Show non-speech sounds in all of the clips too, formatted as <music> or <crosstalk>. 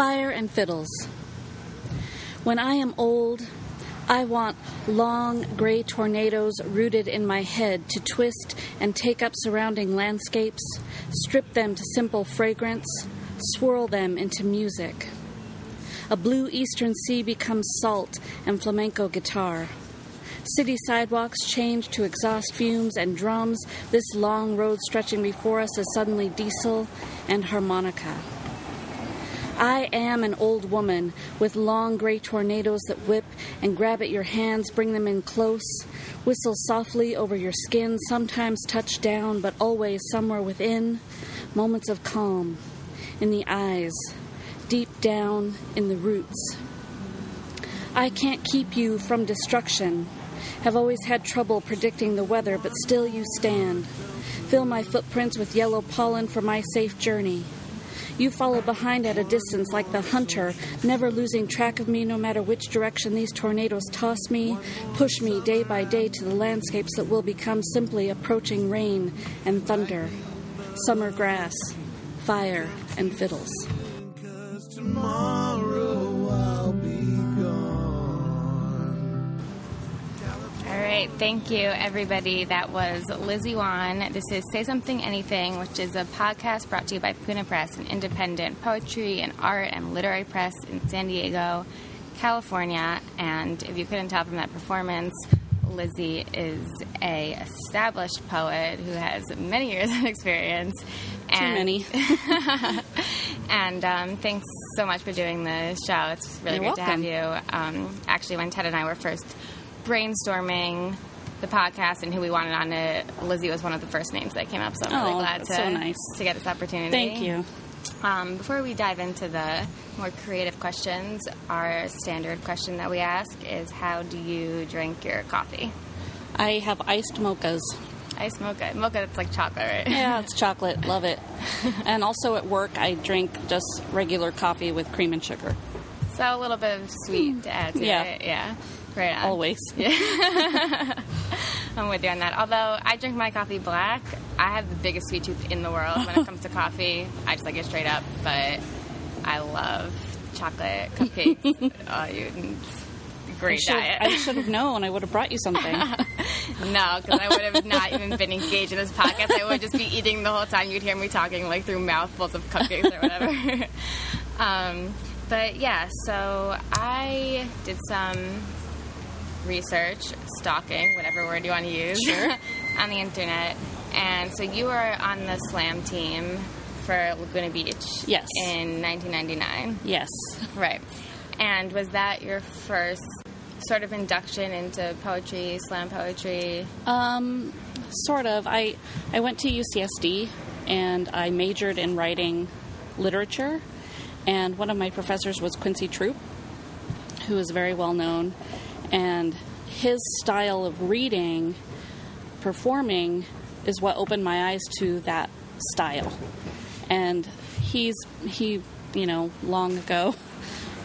Fire and Fiddles. When I am old, I want long gray tornadoes rooted in my head to twist and take up surrounding landscapes, strip them to simple fragrance, swirl them into music. A blue eastern sea becomes salt and flamenco guitar. City sidewalks change to exhaust fumes and drums. This long road stretching before us is suddenly diesel and harmonica. I am an old woman with long gray tornadoes that whip and grab at your hands, bring them in close, whistle softly over your skin, sometimes touch down, but always somewhere within. Moments of calm in the eyes, deep down in the roots. I can't keep you from destruction. Have always had trouble predicting the weather, but still you stand. Fill my footprints with yellow pollen for my safe journey. You follow behind at a distance like the hunter, never losing track of me no matter which direction these tornadoes toss me, push me day by day to the landscapes that will become simply approaching rain and thunder, summer grass, fire, and fiddles. Right, thank you, everybody. That was Lizzie Wann. This is Say Something Anything, which is a podcast brought to you by Puna Press, an independent poetry and art and literary press in San Diego, California. And if you couldn't tell from that performance, Lizzie is a established poet who has many years <laughs> of experience. Too many. <laughs> and um, thanks so much for doing the show. It's really You're great to have you. Um, actually, when Ted and I were first brainstorming the podcast and who we wanted on it, Lizzie was one of the first names that came up. So I'm really Oh, glad to so nice. to get this opportunity. Thank you. Um, before we dive into the more creative questions, our standard question that we ask is, "How do you drink your coffee?" I have iced mochas. Iced mocha. Mocha, it's like chocolate, right? Yeah, it's chocolate. Love it. <laughs> And also at work, I drink just regular coffee with cream and sugar. So a little bit of sweet to add to Yeah. it. Yeah. Right on. Always. <laughs> I'm with you on that. Although I drink my coffee black, I have the biggest sweet tooth in the world when it comes to <laughs> coffee. I just like it straight up, but I love chocolate <laughs> cupcakes. oh, you great should, diet. I should have known. I would have brought you something. no, because I would have not even been engaged in this podcast. I would just be eating the whole time. You'd hear me talking like through mouthfuls of cupcakes or whatever. um, but yeah, so I did some research, stalking, whatever word you want to use, Sure. <laughs> on the internet. And so you were on the slam team for Laguna Beach Yes. in 1999. yes. Right. And was that your first sort of induction into poetry, slam poetry? Um, sort of. I I went to UCSD and I majored in writing literature, and one of my professors was Quincy Troupe, who is very well known, and his style of reading, performing, is what opened my eyes to that style, and he's he you know long ago.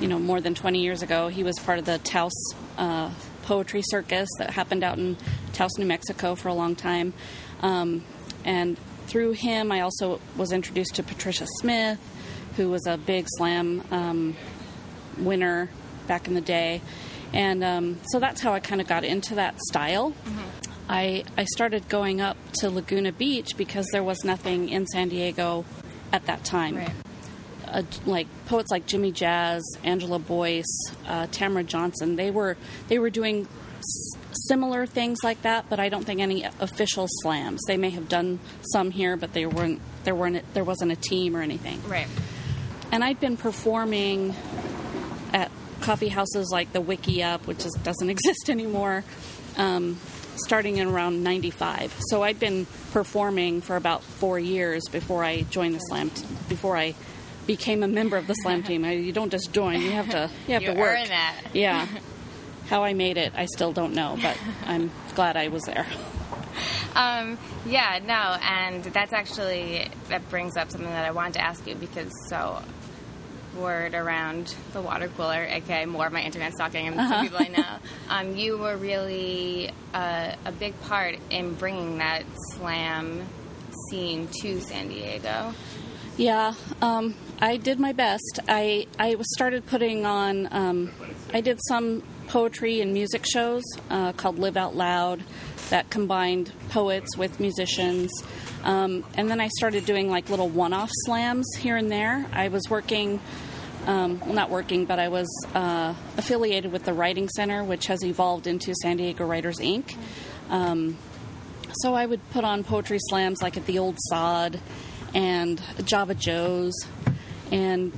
You know, more than 20 years ago, he was part of the Taos uh, poetry circus that happened out in Taos, New Mexico for a long time. Um, and through him, I also was introduced to Patricia Smith, who was a big slam um, winner back in the day. And um, so that's how I kind of got into that style. I, I started going up to Laguna Beach because there was nothing in San Diego at that time uh, like poets like Jimmy Jazz, Angela Boyce, uh, Tamara Johnson. They were they were doing s- similar things like that, but I don't think any official slams. They may have done some here, but they weren't. There weren't. There wasn't a team or anything. Right. And I'd been performing coffee houses like the Wiki Up, which is, doesn't <laughs> exist anymore, um, starting in around 95. So I'd been performing for about four years before I joined the slam, t- before I became a member of the slam team. I, you don't just join, you have to, <laughs> you have You to work. earn that. <laughs> Yeah. How I made it, I still don't know, but I'm glad I was there. Um, yeah, no, and that's actually that brings up something that I wanted to ask you because so word around the water cooler, aka more of my internet stalking and some people I know. <laughs> Um, you were really uh, a big part in bringing that slam scene to San Diego. Yeah, um, I did my best. I I started putting on. Um, I did some poetry and music shows uh, called Live Out Loud that combined poets with musicians. Um, and then I started doing like little one-off slams here and there. I was working. Um, well, not working, but I was uh, affiliated with the Writing Center, which has evolved into San Diego Writers Inc. Um, so I would put on poetry slams like at the Old Sod and Java Joe's, and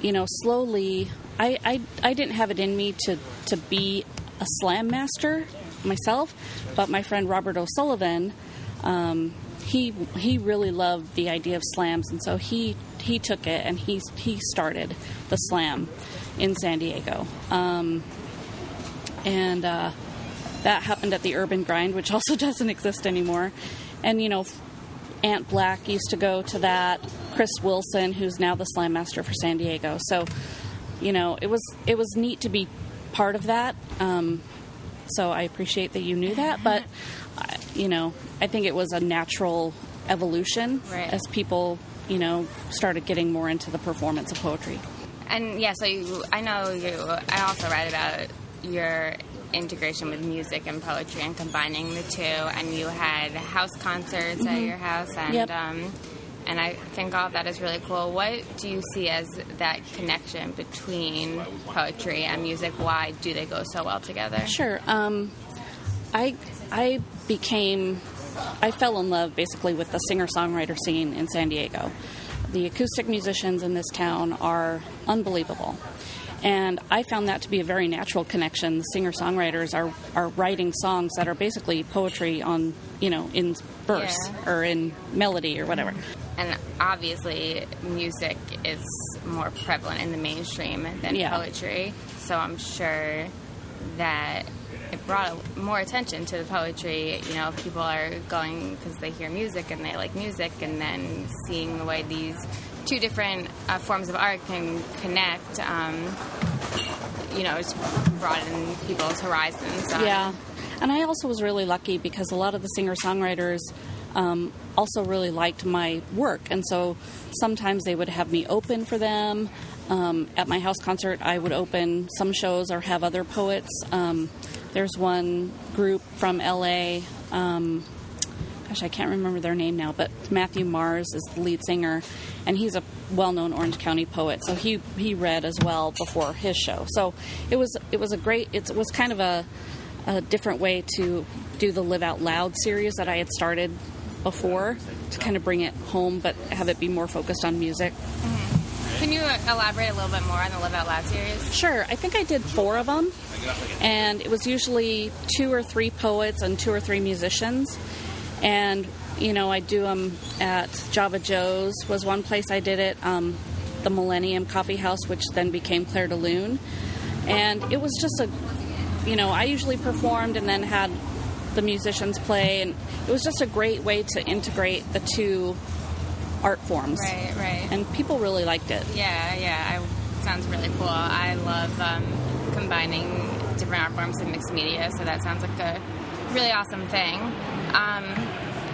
you know, slowly, I, I I didn't have it in me to to be a slam master myself, but my friend Robert O'Sullivan. Um, he he really loved the idea of slams, and so he he took it and he he started the slam in San Diego, um, and uh, that happened at the Urban Grind, which <laughs> also doesn't exist anymore. And you know, Aunt Black used to go to that. Chris Wilson, who's now the slam master for San Diego. So, you know, it was it was neat to be part of that. Um, so I appreciate that you knew that, but <laughs> you know, I think it was a natural evolution Right. as people, you know, started getting more into the performance of poetry. And yeah, so you, I know you. I also read about your integration with music and poetry and combining the two. And you had house concerts at your house, and Yep. um, and I think all of that is really cool. What do you see as that connection between poetry and music? Why do they go so well together? Sure. Um, I I became I fell in love basically with the singer songwriter scene in San Diego. The acoustic musicians in this town are unbelievable. And I found that to be a very natural connection. The singer songwriters are, are writing songs that are basically poetry on, you know, in verse Yeah. or in melody or whatever. Mm-hmm. And obviously, music is more prevalent in the mainstream than Yeah. poetry. So I'm sure that it brought more attention to the poetry. You know, people are going because they hear music and they like music, and then seeing the way these two different uh, forms of art can connect. Um, you know, it's broadened people's horizons. Um, Yeah. And I also was really lucky because a lot of the singer songwriters um, also really liked my work. And so sometimes they would have me open for them. Um, at my house concert, I would open some shows or have other poets. Um, there's one group from LA. Um, gosh, I can't remember their name now, but Matthew Mars is the lead singer, and he's a well-known Orange County poet. So he he read as well before his show. So it was it was a great. It was kind of a a different way to do the Live Out Loud series that I had started before to kind of bring it home, but have it be more focused on music. Can you elaborate a little bit more on the Live Out Loud series? Sure. I think I did four of them, and it was usually two or three poets and two or three musicians. And you know, I do them at Java Joe's was one place I did it. Um, the Millennium Coffee House, which then became Claire de Lune, and it was just a, you know, I usually performed and then had the musicians play, and it was just a great way to integrate the two art forms. Right, right. And people really liked it. Yeah, yeah. I, sounds really cool. I love um, combining different art forms and mixed media, so that sounds like a really awesome thing. Um,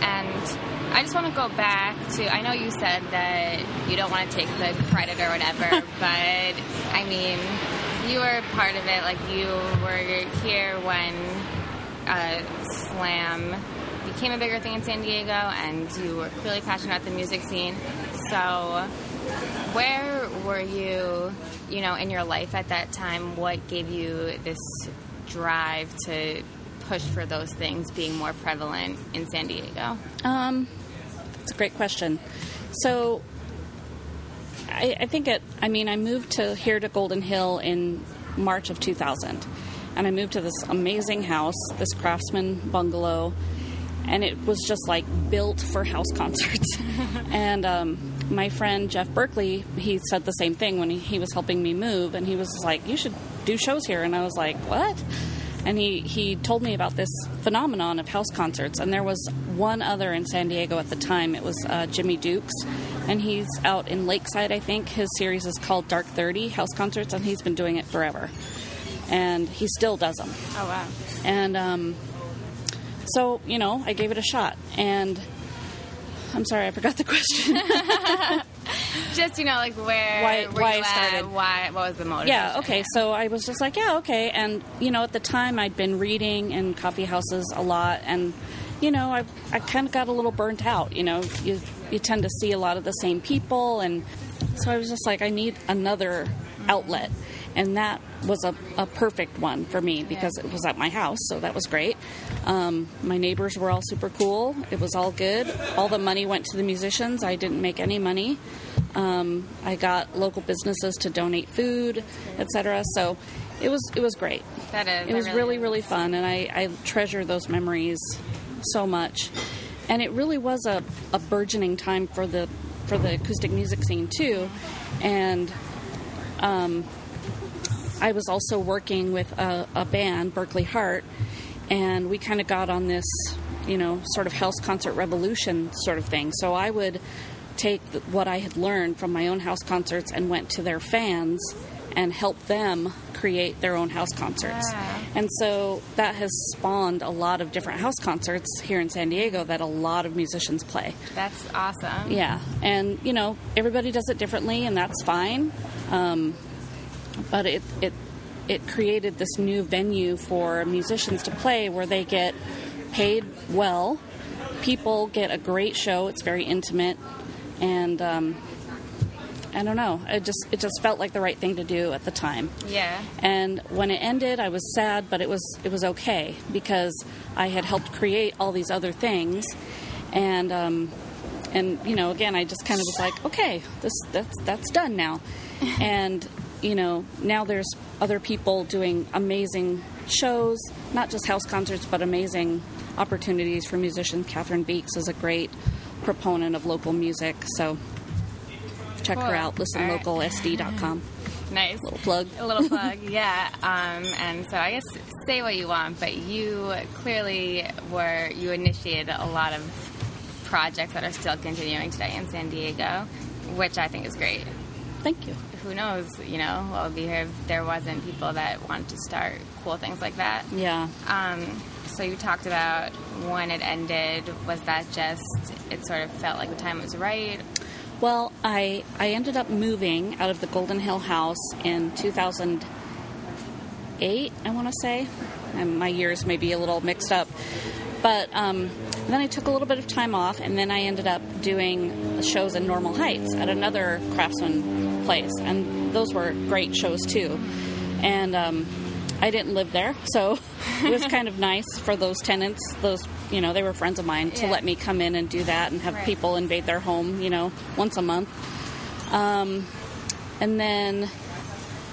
and I just want to go back to I know you said that you don't want to take the credit or whatever, <laughs> but I mean, you were part of it. Like, you were here when uh, Slam became a bigger thing in San Diego, and you were really passionate about the music scene. So, where were you, you know, in your life at that time? What gave you this drive to push for those things being more prevalent in San Diego? Um, it's a great question. So, I, I think it. I mean, I moved to here to Golden Hill in March of 2000, and I moved to this amazing house, this craftsman bungalow, and it was just like built for house <laughs> concerts. and um, my friend Jeff Berkley, he said the same thing when he, he was helping me move, and he was like, "You should do shows here," and I was like, "What?" and he, he told me about this phenomenon of house concerts and there was one other in san diego at the time it was uh, jimmy dukes and he's out in lakeside i think his series is called dark 30 house concerts and he's been doing it forever and he still does them Oh wow! and um, so you know i gave it a shot and i'm sorry i forgot the question <laughs> just you know, like where Why- where why you I at, started. Why? What was the motivation? yeah okay so i was just like yeah okay and you know at the time i'd been reading in coffee houses a lot and you know i, I kind of got a little burnt out you know you, you tend to see a lot of the same people and so i was just like i need another outlet and that was a, a perfect one for me because it was at my house so that was great um, my neighbors were all super cool it was all good all the money went to the musicians i didn't make any money um, I got local businesses to donate food, etc. So it was it was great. That is. It was really really fun, and I, I treasure those memories so much. And it really was a, a burgeoning time for the for the acoustic music scene too. And um, I was also working with a, a band, Berkley Hart, and we kind of got on this, you know, sort of house concert revolution sort of thing. So I would take what I had learned from my own house concerts and went to their fans and help them create their own house concerts. Wow. And so that has spawned a lot of different house concerts here in San Diego that a lot of musicians play. That's awesome. Yeah, and you know everybody does it differently, and that's fine. Um, but it it it created this new venue for musicians to play where they get paid well. People get a great show. It's very intimate, and um, I don't know. It just it just felt like the right thing to do at the time. Yeah. And when it ended, I was sad, but it was it was okay because I had helped create all these other things, and um, and you know, again, I just kind of was like, okay, this that's that's done now, <laughs> and you know, now there's other people doing amazing shows, not just house concerts, but amazing opportunities for musicians. Catherine Beeks is a great proponent of local music, so check her Cool. out. All right. ListenLocalSD.com. Nice. A Little plug. A little <laughs> plug, yeah. Um, and so I guess say what you want, but you clearly were you initiated a lot of projects that are still continuing today in San Diego, which I think is great. Thank you. Who knows, you know, what would be here if there wasn't people that wanted to start cool things like that. Yeah. Um, so you talked about when it ended. Was that just it sort of felt like the time was right? Well, I I ended up moving out of the Golden Hill house in 2008. I want to say, and my years may be a little mixed up. But um, then I took a little bit of time off, and then I ended up doing shows in Normal Heights at another craftsman place, and those were great shows too. And um, I didn't live there, so <laughs> it was <laughs> kind of nice for those tenants. Those you know they were friends of mine to Yeah. let me come in and do that and have Right. people invade their home, you know, once a month. Um, and then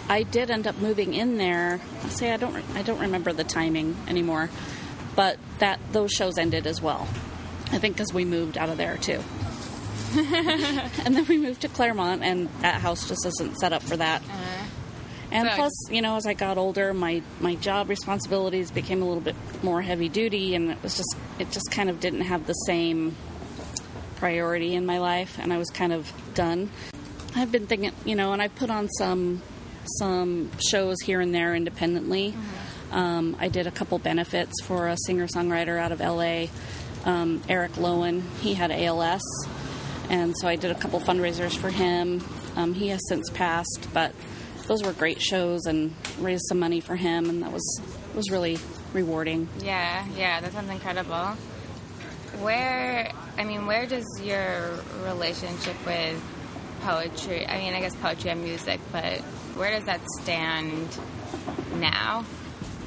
I did end up moving in there. I say I don't I don't remember the timing anymore, but that those shows ended as well. I think because we moved out of there too. <laughs> and then we moved to Claremont, and that house just isn't set up for that. And So- plus, you know, as I got older, my my job responsibilities became a little bit more heavy duty, and it was just it just kind of didn't have the same priority in my life, and I was kind of done. I've been thinking, you know, and I've put on some some shows here and there independently. Um, I did a couple benefits for a singer songwriter out of LA, um, Eric Lowen. He had ALS, and so I did a couple fundraisers for him. Um, he has since passed, but those were great shows and raised some money for him, and that was was really rewarding. Yeah, yeah, that sounds incredible. Where, I mean, where does your relationship with poetry, I mean, I guess poetry and music, but where does that stand now?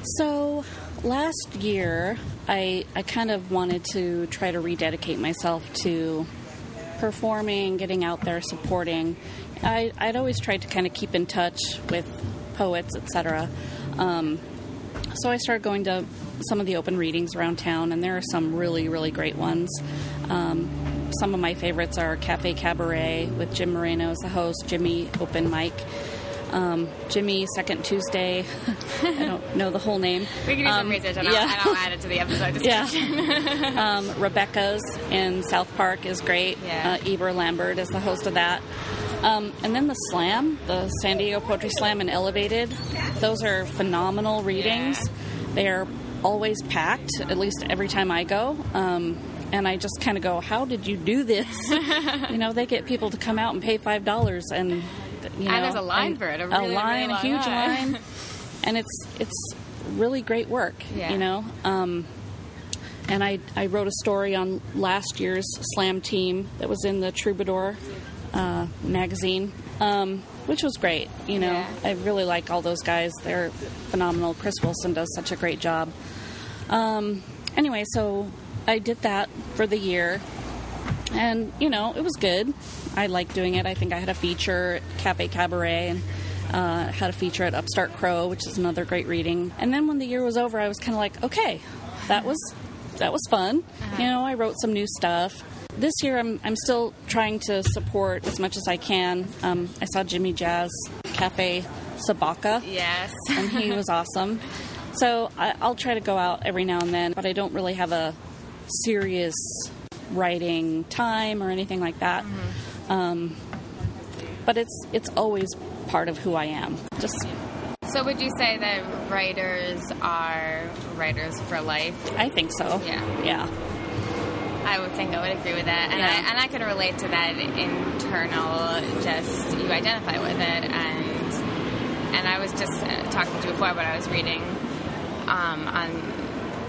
So last year, I I kind of wanted to try to rededicate myself to performing, getting out there, supporting. I, I'd always tried to kind of keep in touch with poets, etc. Um, so I started going to some of the open readings around town, and there are some really, really great ones. Um, some of my favorites are Cafe Cabaret with Jim Moreno as the host, Jimmy Open Mic, um, Jimmy Second Tuesday. <laughs> I don't know the whole name. We can do some Um, research and I'll, and I'll add it to the episode <laughs> Yeah. description. <laughs> um, Rebecca's in South Park is great. Yeah. Uh, Eber Lambert is the host of that. Um, and then the Slam, the San Diego Poetry Slam and Elevated, those are phenomenal readings. Yeah. They are always packed, at least every time I go. Um, and I just kind of go, "How did you do this?" you know, they get people to come out and pay five dollars, and you know, and there's a line for it, a, really, line, really a huge line. line, and it's it's really great work. Yeah. You know. Um, and I, I wrote a story on last year's slam team that was in the Troubadour uh, magazine, um, which was great. You know, Yeah. I really like all those guys. They're phenomenal. Chris Wilson does such a great job. Um, anyway, so I did that for the year, and you know, it was good. I liked doing it. I think I had a feature at Cafe Cabaret and uh, had a feature at Upstart Crow, which is another great reading. And then when the year was over, I was kind of like, okay, that was that was fun. You know, I wrote some new stuff. This year, I'm I'm still trying to support as much as I can. Um, I saw Jimmy Jazz Cafe Sabaka Yes. and he <laughs> was awesome. So I, I'll try to go out every now and then, but I don't really have a serious writing time or anything like that. Um, but it's it's always part of who I am. Just So would you say that writers are writers for life? I think so. Yeah. Yeah. I would think I would agree with that, and Yeah. I and I could relate to that internal. Just you identify with it, and and I was just uh, talking to you before, but I was reading um, on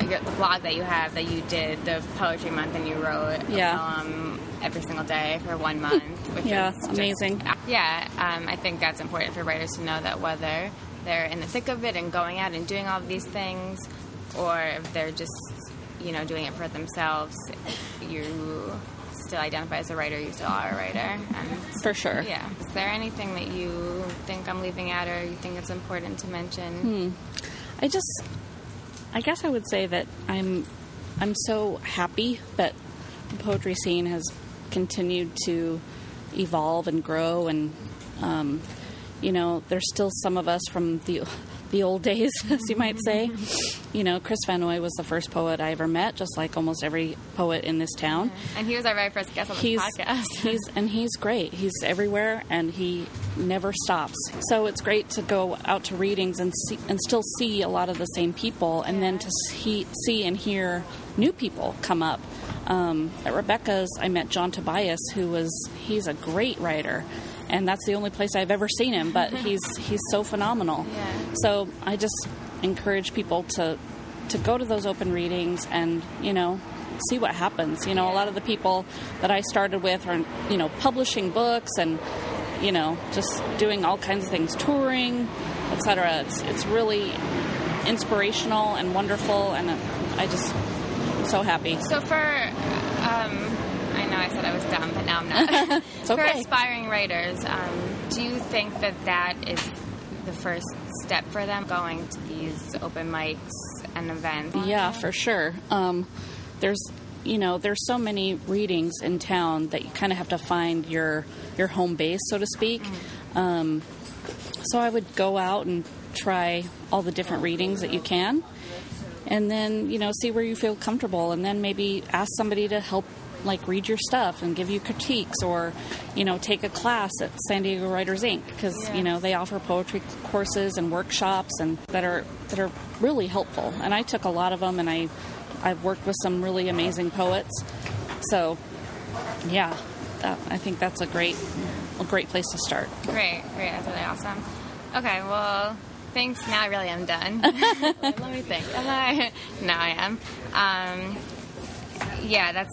your, the blog that you have that you did the poetry month, and you wrote Yeah. a poem every single day for one month, <laughs> which Yeah, is just- amazing. yeah, um, I think that's important for writers to know that whether they're in the thick of it and going out and doing all of these things, or if they're just, you know, doing it for themselves, you still identify as a writer, you still are a writer. And For sure. yeah. Is there anything that you think I'm leaving out or you think it's important to mention? I just I guess I would say that I'm I'm so happy that the poetry scene has continued to evolve and grow and um, you know there's still some of us from the <laughs> the old days <laughs> as you might say you know Chris Van Noy was the first poet I ever met just like almost every poet in this town And he was our very first guest on the he's podcast. <laughs> he's and he's great. He's everywhere and he never stops. So it's great to go out to readings and see and still see a lot of the same people, and then to see, see and hear new people come up. Um, at Rebecca's, I met John Tobias, who was he's a great writer. And that's the only place I've ever seen him, but <laughs> he's he's so phenomenal. Yeah. So I just encourage people to to go to those open readings and you know see what happens. You know, a lot of the people that I started with are you know publishing books and you know just doing all kinds of things, touring, etc. It's it's really inspirational and wonderful, and I just I'm so happy. So for, um, I know I said I was dumb, but now I'm not. <laughs> It's For aspiring writers, um, do you think that that is the first step for them, going to these open mics and events? Yeah, for sure. Um, there's you know there's so many readings in town that you kind of have to find your your home base, so to speak. Um, so I would go out and try all the different readings that you can, and then you know see where you feel comfortable, and then maybe ask somebody to help like read your stuff and give you critiques or you know take a class at San Diego Writers Inc because you know they offer poetry courses and workshops and that are that are really helpful and I took a lot of them and I I've worked with some really amazing poets so yeah that, I think that's a great a great place to start Great, great. That's really awesome. Okay, well, thanks. Now I really am done. <laughs> Let me think. Am I? <laughs> No, I am. Um, yeah, that's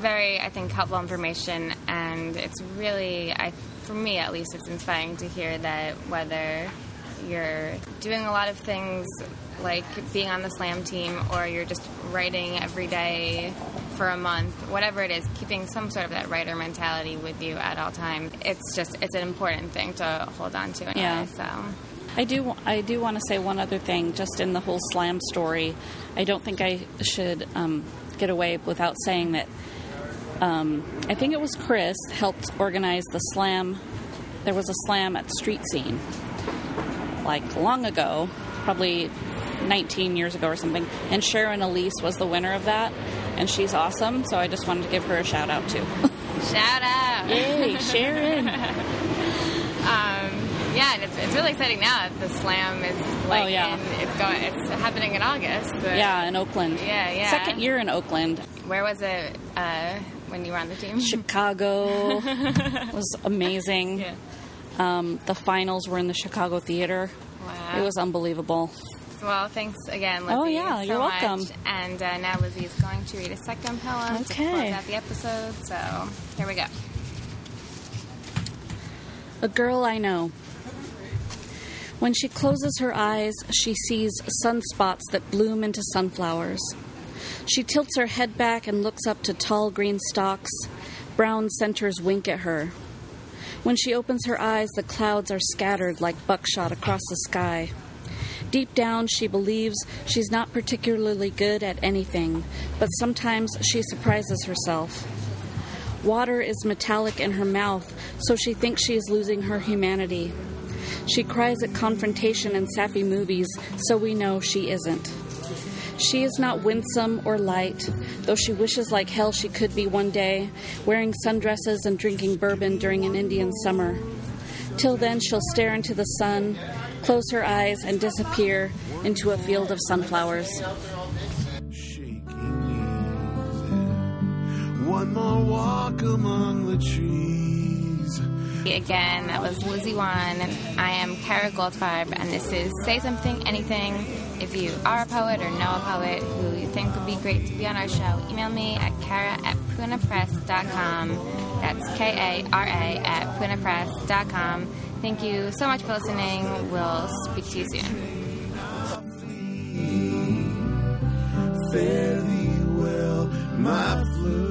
very, I think, helpful information, and it's really, I, for me at least, it's inspiring to hear that whether you're doing a lot of things like being on the slam team or you're just writing every day for a month whatever it is keeping some sort of that writer mentality with you at all times it's just it's an important thing to hold on to anyway, Yeah. so I do. I do want to say one other thing, just in the whole slam story. I don't think I should um, get away without saying that. Um, I think it was Chris helped organize the slam. There was a slam at Street Scene, like long ago, probably 19 years ago or something. And Sharon Elise was the winner of that, and she's awesome. So I just wanted to give her a shout out too. shout out <laughs> Yay, Sharon! um, yeah and it's, it's really exciting now that the slam is like Oh, yeah. in, it's going it's happening in august Yeah, in Oakland. Yeah, yeah. Second year in Oakland. Where was it uh, when you were on the team? Chicago <laughs> was amazing. Yeah. Um, the finals were in the Chicago Theater. Wow. It was unbelievable. Well, thanks again, Lizzie. Oh, yeah, so you're welcome. much. And uh, now Lizzie is going to read a second poem to Okay. close out the episode. So here we go. A girl I know. When she closes her eyes, she sees sunspots that bloom into sunflowers. She tilts her head back and looks up to tall green stalks. Brown centers wink at her. When she opens her eyes, the clouds are scattered like buckshot across the sky. Deep down, she believes she's not particularly good at anything, but sometimes she surprises herself. Water is metallic in her mouth, so she thinks she is losing her humanity. She cries at confrontation in sappy movies, so we know she isn't. She is not winsome or light, though she wishes like hell she could be one day, wearing sundresses and drinking bourbon during an Indian summer. Till then, she'll stare into the sun, close her eyes, and disappear into a field of sunflowers. shaking. One more walk among the trees. Again, that was Lizzie Wann. I am Kara Goldfarb, and this is Say Something Anything. If you are a poet or know a poet who you think would be great to be on our show, email me at kara at punapress.com. That's K-A-R-A at punapress.com. Thank you so much for listening. We'll speak to you soon. Fare thee well, my.